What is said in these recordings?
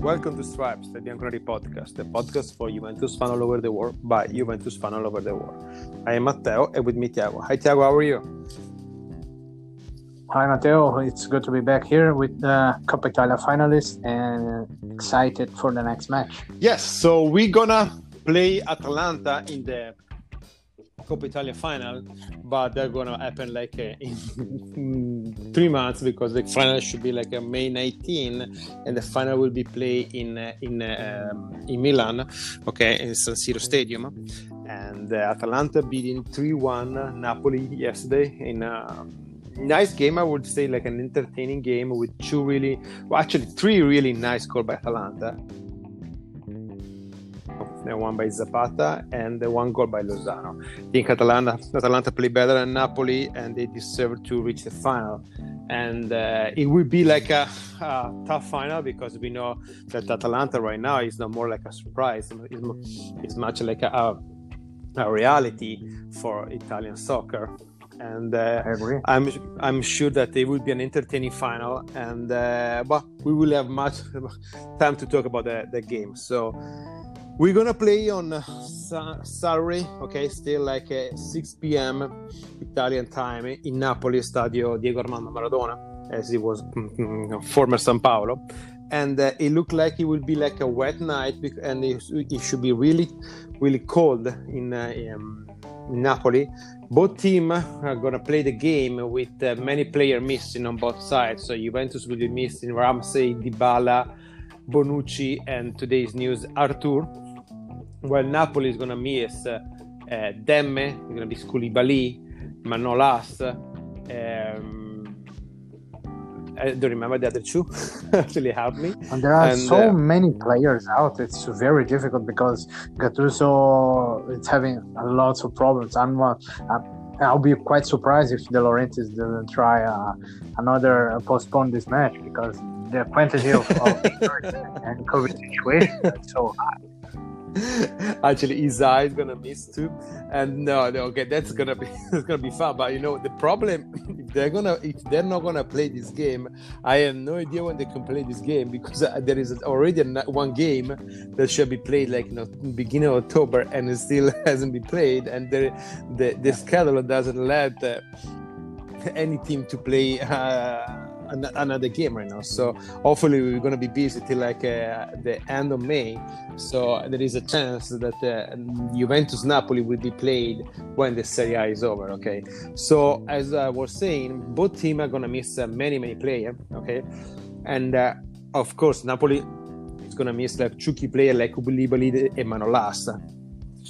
Welcome to Stripes, the Bianconeri podcast, the podcast for Juventus fan all over the world by Juventus fan all over the world. I am Matteo and with me Tiago. Hi Tiago, how are you? Hi Matteo, it's good to be back here with the Coppa Italia finalists and excited for the next match. Yes, so we're gonna play Atalanta in the Coppa Italia final, but they're gonna happen like uh, in three months because the final should be like uh, May 19, and the final will be played in uh, in um, in Milan, okay, in San Siro Stadium, and uh, Atalanta beating 3-1 Napoli yesterday in. a Nice game, I would say, like an entertaining game with two really, well, actually three really nice goals by Atalanta one by Zapata and the one goal by Lozano. I think Atalanta, Atalanta played better than Napoli and they deserve to reach the final. And uh, it will be like a, a, tough final because we know that Atalanta right now is not more like a surprise. It's, it's much like a, a reality for Italian soccer and uh, I'm I'm sure that it will be an entertaining final, and uh, but we will have much time to talk about the, the game. So we're gonna play on uh, Saturday, okay, still like uh, 6 p.m. Italian time in Napoli, Stadio Diego Armando Maradona, as it was mm, former San Paolo. And uh, it looked like it will be like a wet night, and it, it should be really, really cold in, uh, in Napoli. Both teams are gonna play the game with uh, many players missing on both sides. So Juventus will be missing Ramsey, Dybala, Bonucci, and today's news Arthur well, Napoli is going to miss uh, Demme, it's going to be Koulibaly, Manolas. Um, I don't remember the other two. Actually, help me. And there are and, so uh, many players out. It's very difficult because Gattuso is having lots of problems. I'm, uh, I'll be quite surprised if De Laurentiis doesn't try uh, another uh, postpone this match because the quantity of, of and COVID situation is so high. Actually, Isa is gonna miss too, and no, no, okay, that's gonna be it's gonna be fun. But you know, the problem if they're gonna if they're not gonna play this game, I have no idea when they can play this game because uh, there is already one game that should be played like you know beginning of October and it still hasn't been played, and the the, the schedule doesn't let uh, any team to play. Uh, another game right now. So hopefully we're going to be busy till like uh, the end of May. So there is a chance that uh, Juventus Napoli will be played when the Serie A is over. Okay. So as I was saying, both teams are going to miss uh, many many players. Okay, and uh, of course Napoli is going to miss like two key players like Koulibaly and Manolas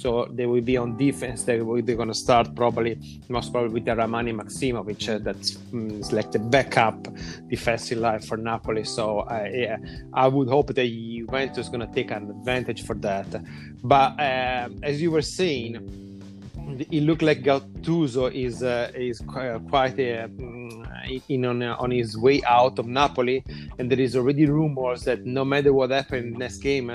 so they will be on defense. They will, they're going to start probably, most probably with Rrahmani Maksimovic. Uh, that's mm, like the backup defensive line for Napoli. So uh, yeah, I would hope that Juventus is going to take an advantage for that. But uh, as you were saying, it looked like Gattuso is uh, is quite uh, in on, uh, on his way out of Napoli, and there is already rumors that no matter what happens next game,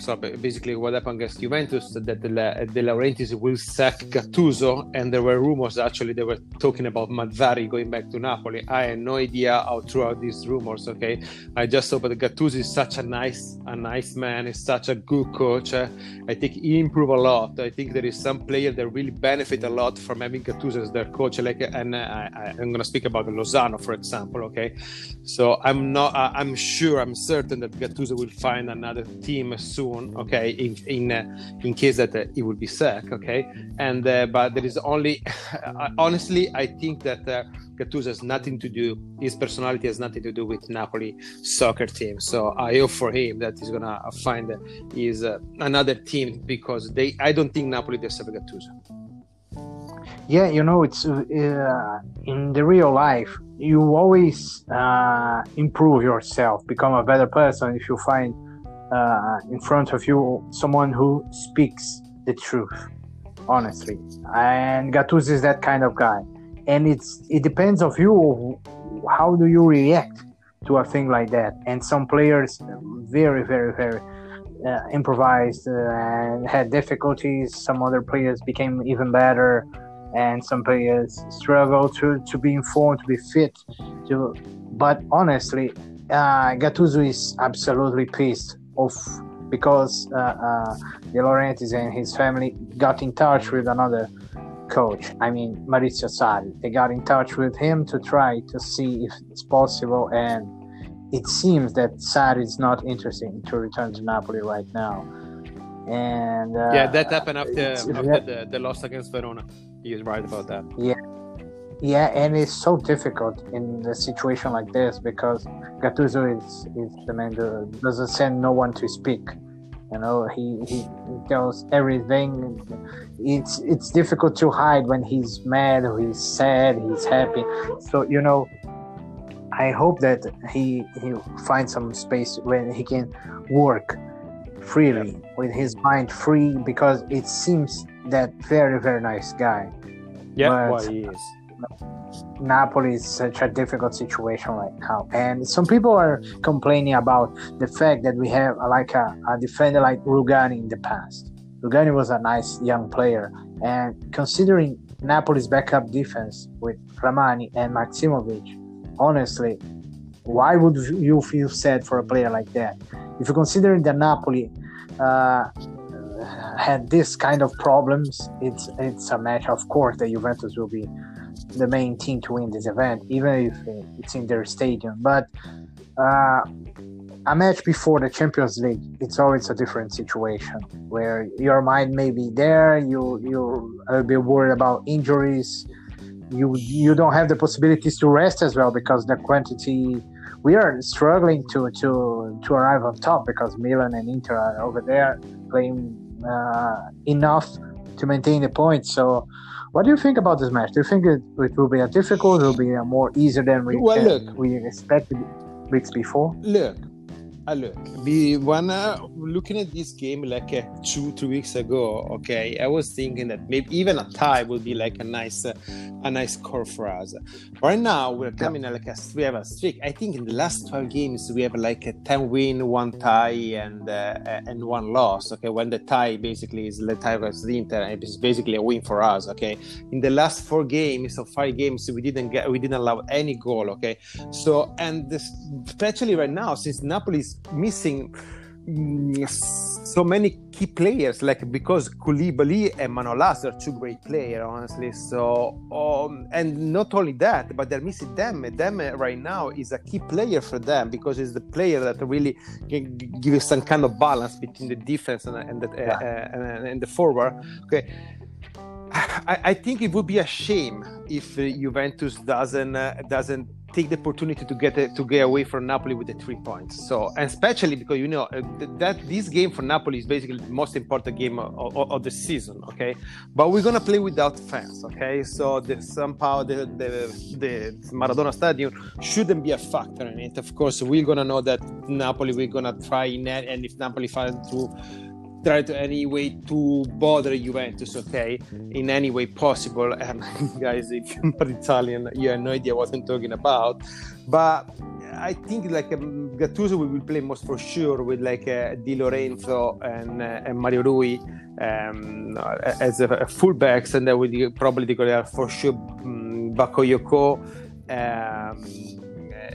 so basically what happened against Juventus that De, De Laurentiis will sack Gattuso and there were rumors actually they were talking about Mazzarri going back to Napoli. I had no idea how true are these rumors okay? I just thought that Gattuso is such a nice a nice man is such a good coach. I think he improved a lot. I think there is some player that really benefit a lot from having Gattuso as their coach like and I, am gonna speak about Lozano for example okay? So I'm not I'm sure I'm certain that Gattuso will find another team soon soon, okay, in in, uh, in case that uh, he be sick, okay, and uh, but there is only, honestly, I think that uh, Gattuso has nothing to do. His personality has nothing to do with Napoli soccer team. So I hope for him that he's gonna find his uh, another team because they. I don't think Napoli deserve Gattuso. Yeah, you know, it's uh, in the real life. You always uh, improve yourself, become a better person if you find uh, in front of you someone who speaks the truth, honestly. And Gattuso is that kind of guy, and it's it depends of you how do you react to a thing like that. And some players very very very uh, improvised uh, and had difficulties. Some other players became even better, and some players struggle to to be informed, to be fit. To, but honestly, uh, Gattuso is absolutely pissed off because uh, uh, De Laurentiis and his family got in touch with another coach. I mean, Maurizio Sarri. They got in touch with him to try to see if it's possible, and it seems that Sarri is not interested to return to Napoli right now. And uh, yeah, that happened after, after the, the loss against Verona. You're right about that. Yeah, yeah, and it's so difficult in a situation like this because Gattuso is, is the man who doesn't send no one to speak. You know, he, he tells everything. It's it's difficult to hide when he's mad, or he's sad, he's happy. So you know, I hope that he he finds some space when he can work freely with his mind free because it seems that very very nice guy. Yeah, but, well, he is Napoli is such a difficult situation right now, and some people are complaining about the fact that we have like a, a defender like Rugani in the past. Rugani was a nice young player, and considering Napoli's backup defense with Rrahmani and Maksimovic, honestly, why would you feel sad for a player like that? If you consider that Napoli uh, had this kind of problems, it's it's a match. Of course, the Juventus will be the main team to win this event, even if it's in their stadium. But uh, a match before the Champions League, it's always a different situation where your mind may be there, you you a bit worried about injuries, you you don't have the possibilities to rest as well because the quantity we are struggling to to to arrive on top because Milan and Inter are over there playing uh, enough to maintain the points. So what do you think about this match? Do you think it, it will be a difficult, it will be a more easier than we, well, look, we expected weeks before? Look, uh, look, we when uh, looking at this game like uh, two, three weeks ago, okay, I was thinking that maybe even a tie would be like a nice, uh, a nice score for us. Right now, we're coming yeah. like a we have a streak. I think in the last twelve games we have like a ten win, one tie, and uh, and one loss. Okay, when the tie basically is the tie versus the Inter, it's basically a win for us. Okay, in the last four games or five games, we didn't get, we didn't allow any goal. Okay, so and this, especially right now, since Napoli is missing mm, so many key players, like because Koulibaly and Manolas are two great players, honestly. So, um, and not only that, but they're missing them. Demme right now is a key player for them because it's the player that really can give some kind of balance between the defense and, and the, yeah. uh, and, and the forward. Okay. I, I, think it would be a shame if Juventus doesn't uh, doesn't take the opportunity to get to get away from Napoli with the three points. So, and especially because you know uh, that this game for Napoli is basically the most important game of, of, of, the season. Okay, but we're gonna play without fans. Okay, so the, somehow the, the the Maradona Stadium shouldn't be a factor in it. Of course, we're gonna know that Napoli. We're gonna try in and if Napoli finds to try to any way to bother Juventus, okay, in any way possible. And guys, if you're not Italian, you have no idea what I'm talking about. But I think like um, Gattuso we will play most for sure with like uh, Di Lorenzo and, uh, and Mario Rui um, as a, a fullbacks, and then we probably going to for sure um, Bakayoko. Um,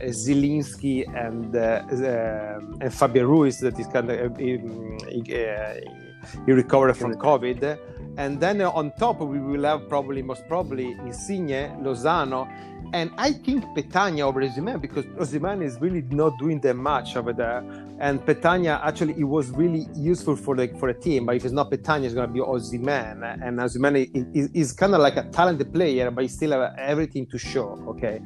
Zielinski and uh, um, and Fabian Ruiz that is kind of uh, he, recovered from COVID. And then on top, we will have probably, most probably, Insigne, Lozano, and I think Petagna over Osimhen because Osimhen is really not doing that much over there. And Petagna actually it was really useful for the for the team. But if it's not Petagna, it's going to be Osimhen. And Osimhen is, is kind of like a talented player, but he still have everything to show. Okay,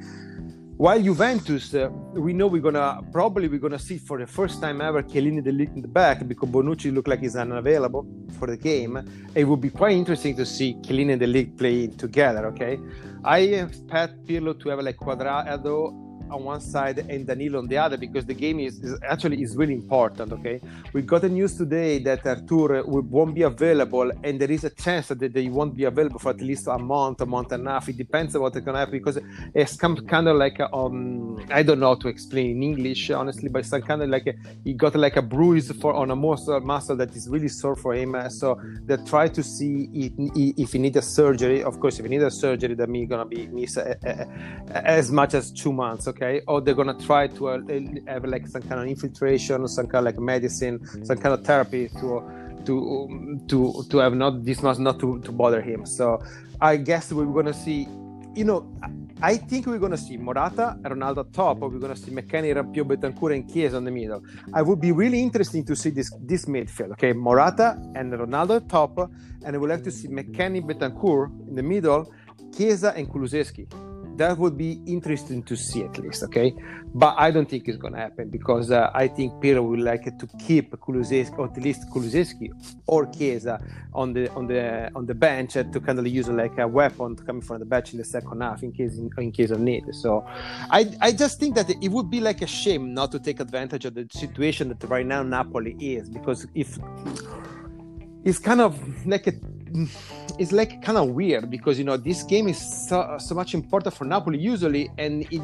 while Juventus, uh, we know we're gonna probably we're gonna see for the first time ever Chiellini in the back because Bonucci look like he's unavailable for the game. It would be quite interesting to see Chiellini and De Ligt play together. Okay, I expect Pirlo to have like Cuadrado on one side and Danilo on the other because the game is, is, actually is really important. Okay, we got the news today that Arthur won't be available, and there is a chance that they won't be available for at least a month, a month and a half. It depends on what's gonna happen because it's kind of like um, I don't know how to explain in English honestly, but it's kind of like a, he got like a bruise for on a muscle muscle that is really sore for him. So they try to see if, if he needs a surgery. Of course, if he needs a surgery, that means gonna be miss uh, uh, as much as two months. Okay okay, or they're gonna try to uh, have like some kind of infiltration, some kind of like medicine, some kind of therapy to to to to have not this much not to, to bother him. So I guess we're gonna see, you know, I think we're going to see Morata, Ronaldo top, or we're going to see McKennie, Rabiot, Bentancur, and Chiesa in the middle. I would be really interesting to see this this midfield. Okay, Morata and Ronaldo top, and I would like to see McKennie, Bentancur in the middle, Chiesa and Kulusevski that would be interesting to see at least, okay? But I don't think it's going to happen because uh, I think Pirlo would like to keep Kulusevski, or at least Kulusevski or Chiesa on the on the on the bench to kind of use like a weapon coming from the bench in the second half in case in, in case of need. So I I just think that it would be like a shame not to take advantage of the situation that right now Napoli is because if it's kind of like a it's like kind of weird because you know this game is so, so much important for Napoli usually, and it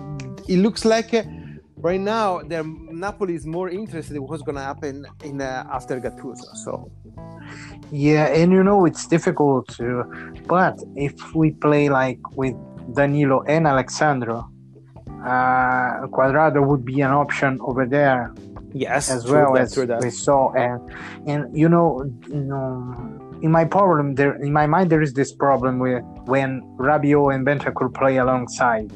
it looks like uh, right now the Napoli is more interested in what's going to happen in uh, after Gattuso. So yeah, and you know it's difficult to, but if we play like with Danilo and Alex Sandro, uh, Cuadrado would be an option over there. Yes, as well as we saw, and and you know, you know in my problem there in my mind there is this problem with when Rabiot and Bentancur play alongside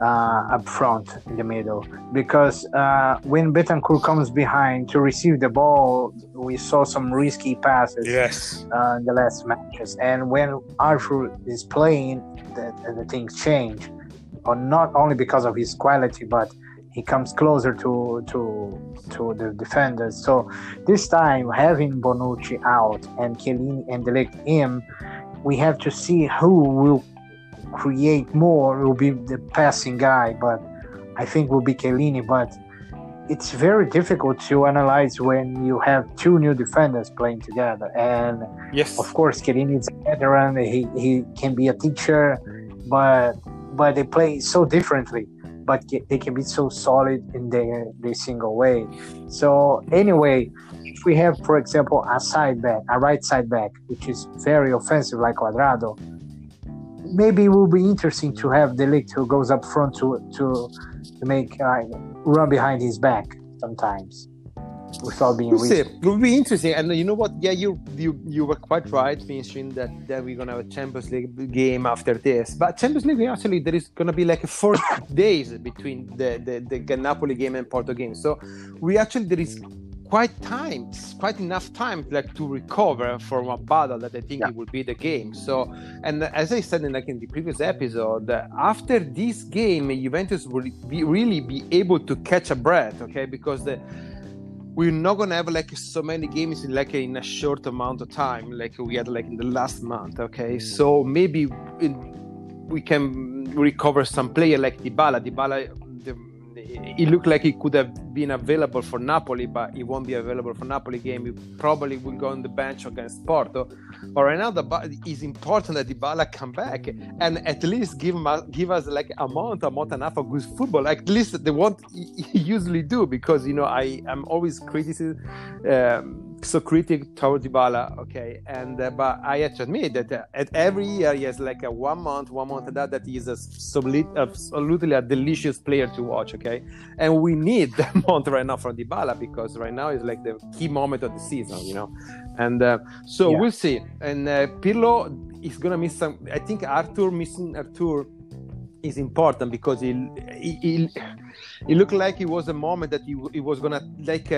uh, up front in the middle because uh, when Bentancur comes behind to receive the ball, we saw some risky passes yes. uh, in the last matches. And when Arthur is playing, the, the things change, or not only because of his quality, but he comes closer to to to the defenders. So this time having Bonucci out and Chiellini and De Ligt in, we have to see who will create more. Will be the passing guy, but I think will be Chiellini. But it's very difficult to analyze when you have two new defenders playing together. And yes, of course, Chiellini is a veteran. He he can be a teacher, but but they play so differently but they can be so solid in their, their single way. So anyway, if we have, for example, a side back, a right side back, which is very offensive like Cuadrado, maybe it will be interesting to have De Ligt who goes up front to to to make uh, run behind his back sometimes without being we'll see. It will be interesting. And you know what? Yeah, you you you were quite right mentioning that that we're gonna have a Champions League game after this. But Champions League actually there is gonna be like four days between the, the the Napoli game and Porto game. So we actually there is quite time, quite enough time like to recover from a battle that I think yeah. it will be the game. So, and as I said in like in the previous episode, after this game, Juventus will be really be able to catch a breath, okay? Because the we're not gonna have like so many games in like in a short amount of time like we had like in the last month okay so maybe we can recover some player like DiBala. Dybala it looked like he could have been available for Napoli, but he won't be available for Napoli game. He probably will go on the bench against Porto. But right now, the it's important that Dybala come back and at least give give us like a month, a month and a half of good football. At least they won't usually do because you know I am always criticism. Um, so critic toward Dybala, okay, and uh, but I have to admit that uh, at every year he has like a one month, one month that that he is a solid, absolutely a delicious player to watch, okay, and we need that month right now from Dybala because right now is like the key moment of the season, you know, and uh, so yeah. we'll see. And uh, Pirlo is gonna miss some. I think Arthur missing Arthur is important because he he, he, he looked like it was a moment that he, he was gonna like.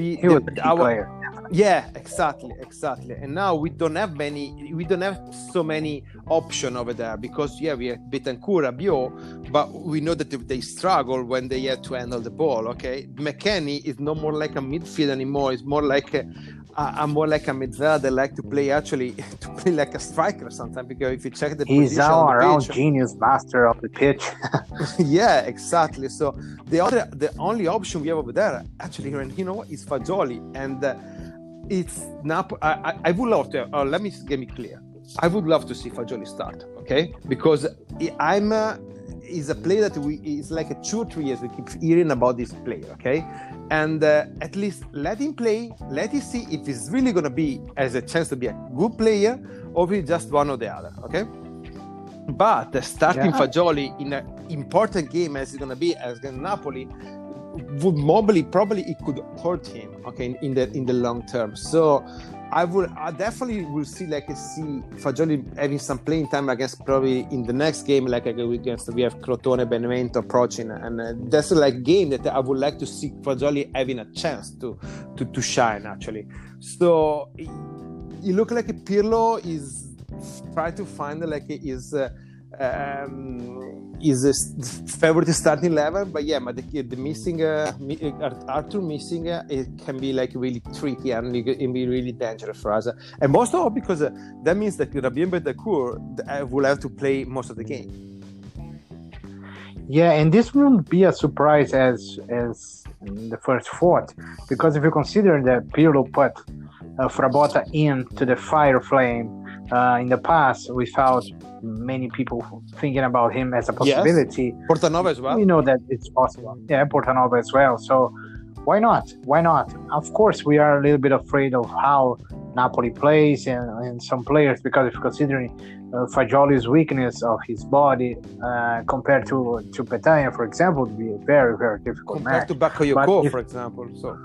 Be he the, our, player. Yeah, exactly, exactly. And now we don't have many, we don't have so many option over there because yeah, we have Bentancur, Rabiot, but we know that they struggle when they have to handle the ball. Okay, McKennie is no more like a midfield anymore; it's more like a, I'm more like a midfielder that like to play actually to play like a striker sometimes because if you check the he's all around pitch, genius master of the pitch. yeah, exactly. So the other the only option we have over there actually, and you know what, is Fagioli, and uh, it's not. I, I, I, would love to. Uh, let me get me clear. I would love to see Fagioli start. Okay, because I'm. Uh, is a player that we is like a two or three years we keep hearing about this player okay and uh, at least let him play. Let him see if he's really going to be as a chance to be a good player or if he's just one or the other okay? But uh, starting yeah. Fagioli in an important game as it's going to be as Napoli would probably probably it could hurt him okay in, in the in the long term. So I would I definitely will see like a see Fagioli having some playing time against probably in the next game like against we have Crotone Benevento approaching and uh, that's like game that I would like to see Fagioli having a chance to to, to shine actually. So it look like Pirlo is trying to find like his uh, um, is a favorite starting level, but yeah, but the, the missing uh, uh Arthur missing uh, it can be like really tricky and it can be really dangerous for us. And most of all because uh, that means that Rabiot Bentancur uh, will have to play most of the game. Yeah, and this wouldn't be a surprise as as the first thought, because if you consider that Pirlo put uh, Frabotta into the fire flame uh, in the past without many people thinking about him as a possibility. Yes. Portanova as well. We know that it's possible. Yeah, Portanova as well. So why not? Why not? Of course, we are a little bit afraid of how Napoli plays and, and some players because if considering uh, Fagioli's weakness of his body uh, compared to to Petagna, for example, would be a very very difficult compared match. to Bakayoko, for example. So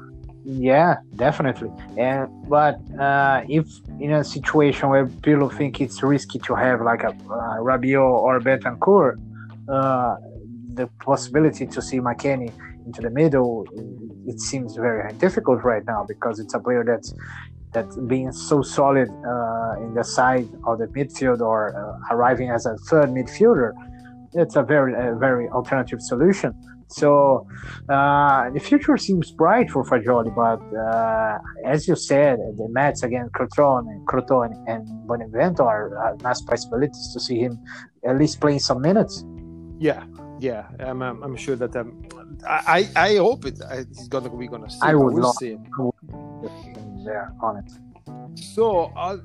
yeah, definitely. And but uh, if in a situation where people think it's risky to have like a uh, Rabiot or Bentancur, uh, the possibility to see McKennie into the middle, it seems very difficult right now because it's a player that's that's being so solid uh, in the side of the midfield or uh, arriving as a third midfielder. It's a very a very alternative solution. So uh, the future seems bright for Fagioli, but uh, as you said, the match against Crotone, and Crotone and Benevento are uh, nice possibilities to see him at least playing some minutes. Yeah, yeah, I'm, I'm, I'm sure that um, I I hope it he's gonna we're gonna see. I would we'll love see. there on it so uh,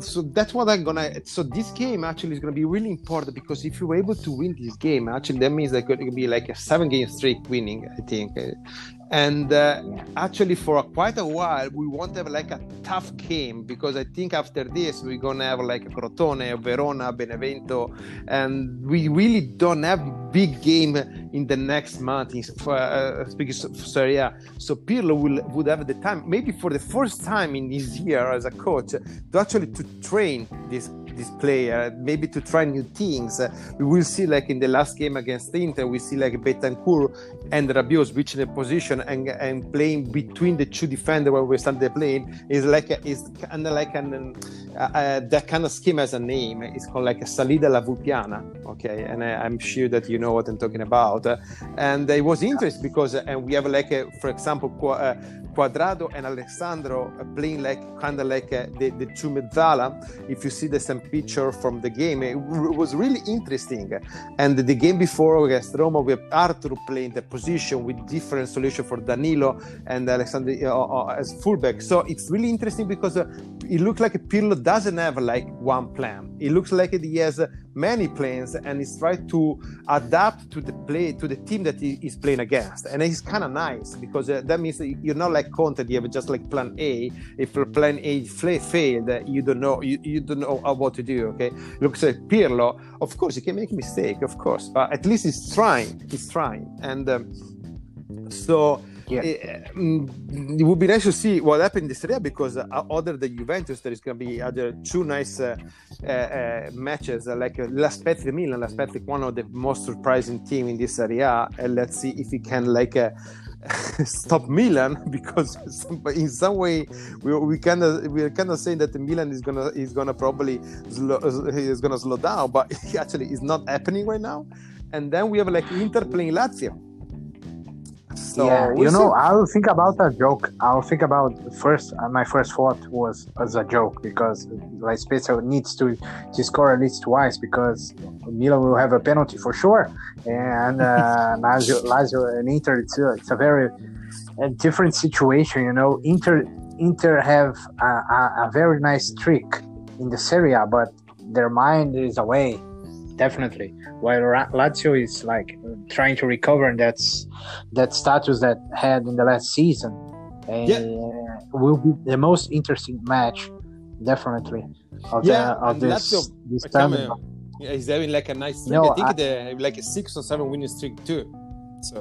so that's what i'm gonna so this game actually is gonna be really important because if you're able to win this game actually that means that gonna be like a seven game streak winning i think and uh, actually for quite a while we won't have like a tough game because i think after this we're gonna have like a crotone verona benevento and we really don't have big game in the next month. For uh, speaking sorry yeah. So pirlo will would have the time maybe for the first time in his year as a coach to actually to train this this player, maybe to try new things. we will see, like in the last game against Inter, we see like Bentancur and Rabiot switching the position and, and playing between the two defenders when we start the playing. Is like a, is kind of like an uh, uh, that kind of scheme has a name. It's called like a Salida Lavolpiana. Okay, and I, am sure that you know what I'm talking about. and it was interesting because uh, and we have like a, for example. Uh, Cuadrado and Alex Sandro playing like kind of like uh, the, the two mezzala. If you see the same picture from the game, it was really interesting. And the game before against Roma, we have Arthur playing the position with different solution for Danilo and Alex Sandro uh, uh, as fullback. So it's really interesting because uh, it looks like a Pirlo doesn't have like one plan. It looks like he has many plans and he's trying to adapt to the play to the team that he is playing against. And it's kind of nice because uh, that means you're not like Conte, you have just like plan A. If plan A failed, you don't know you, you don't know what to do. Okay, looks like Pirlo. Of course, he can make mistake, of course, but at least he's trying. He's trying, and um, so yeah. It, eh, mm, it, would be nice to see what happened in this area because uh, other than Juventus, there is going to be other two nice uh, uh, uh matches uh, like uh, La Spezia Milan. La Spezia, one of the most surprising team in this area, and let's see if he can like. Stop Milan because in some way we, we kind of we're kind of saying that Milan is gonna is gonna probably slow, is gonna slow down, but actually it's not happening right now. And then we have like Inter playing Lazio so yeah, you know, I'll think about a joke. I'll think about first. Uh, my first thought was as a joke because like Spezia needs to to score at least twice because Milan will have a penalty for sure, and uh, Lazio, Lazio and Inter. It's a, it's a very a different situation. You know, Inter Inter have a, a, a very nice trick in the Serie A, but their mind is away definitely. While Lazio is like trying to recover, and that's that status that had in the last season. And yeah. will be the most interesting match, definitely. Of yeah, the, of this, Lazio, this time. Yeah, he's having like a nice streak. No, I think I, they like a six or seven winning streak too. So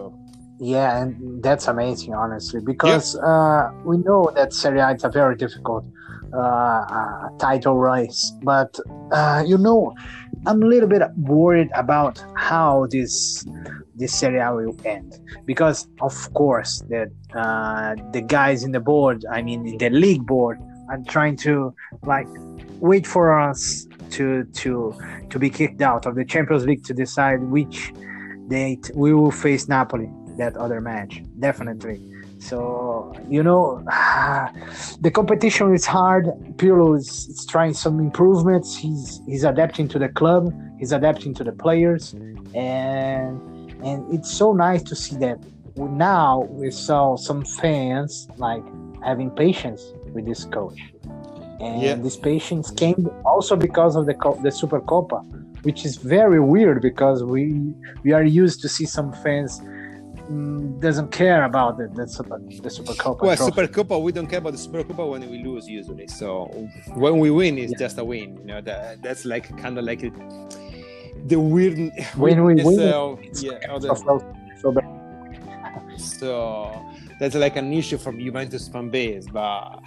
yeah, and that's amazing, honestly, because yeah. uh, we know that Serie A is a very difficult uh, title race. But uh, you know, I'm a little bit worried about how this this Serie A will end. Because, of course, that uh, the guys in the board, I mean, in the league board, are trying to like wait for us to to to be kicked out of the Champions League to decide which date we will face Napoli that other match. Definitely so you know the competition is hard. Pirlo is, is, trying some improvements. He's he's adapting to the club. He's adapting to the players. And and it's so nice to see that now we saw some fans like having patience with this coach. And yeah. this patience came also because of the the super copa which is very weird because we we are used to see some fans doesn't care about the, the super the super copa well trophy. super copa we don't care about the super copa when we lose usually so when we win it's yeah. just a win you know that that's like kind of like the weird when we win uh, yeah so that's like an issue from Juventus fan base but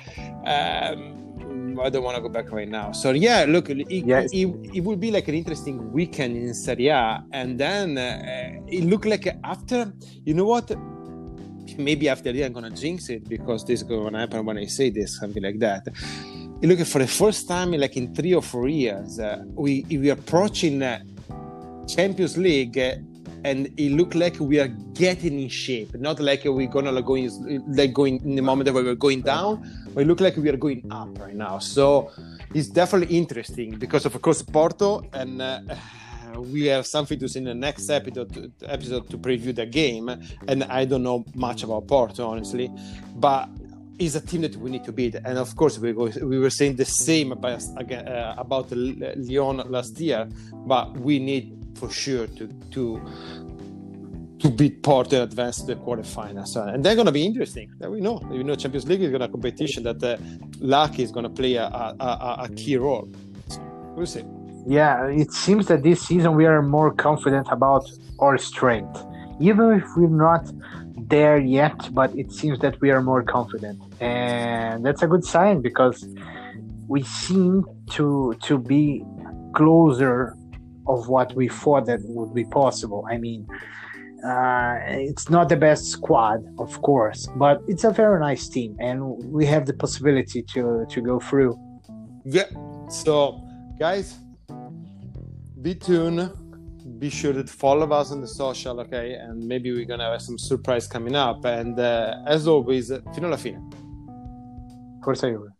um I don't want to go back right now. So yeah, look, it, yes. it, it, will be like an interesting weekend in Serie A, and then uh, it looked like after, you know what? Maybe after that I'm gonna jinx it because this is gonna happen when I say this, something like that. You look for the first time, like in three or four years, uh, we we are approaching uh, Champions League. And it looked like we are getting in shape, not like we're gonna like going like going in the moment that we're going down, but it looked like we are going up right now. So it's definitely interesting because of course Porto and. Uh, we have something to see in the next episode to, episode to preview the game, and I don't know much about Porto honestly, but is a team that we need to beat. And of course, we, we were saying the same about, uh, about Lyon last year, but we need for sure to to to beat Porto and advance to the quarterfinals. And they're going to be interesting. We know, we know, Champions League is going to competition that uh, luck is going to play a, a, a, key role. So we'll see. Yeah, it seems that this season we are more confident about our strength, even if we're not there yet. But it seems that we are more confident, and that's a good sign because we seem to to be closer of what we thought that would be possible. I mean, uh, it's not the best squad, of course, but it's a very nice team, and we have the possibility to to go through. Yeah. So, guys, be tuned. Be sure to follow us on the social, okay? And maybe we're gonna have some surprise coming up. And uh, as always, fino alla fine. Forza Juve.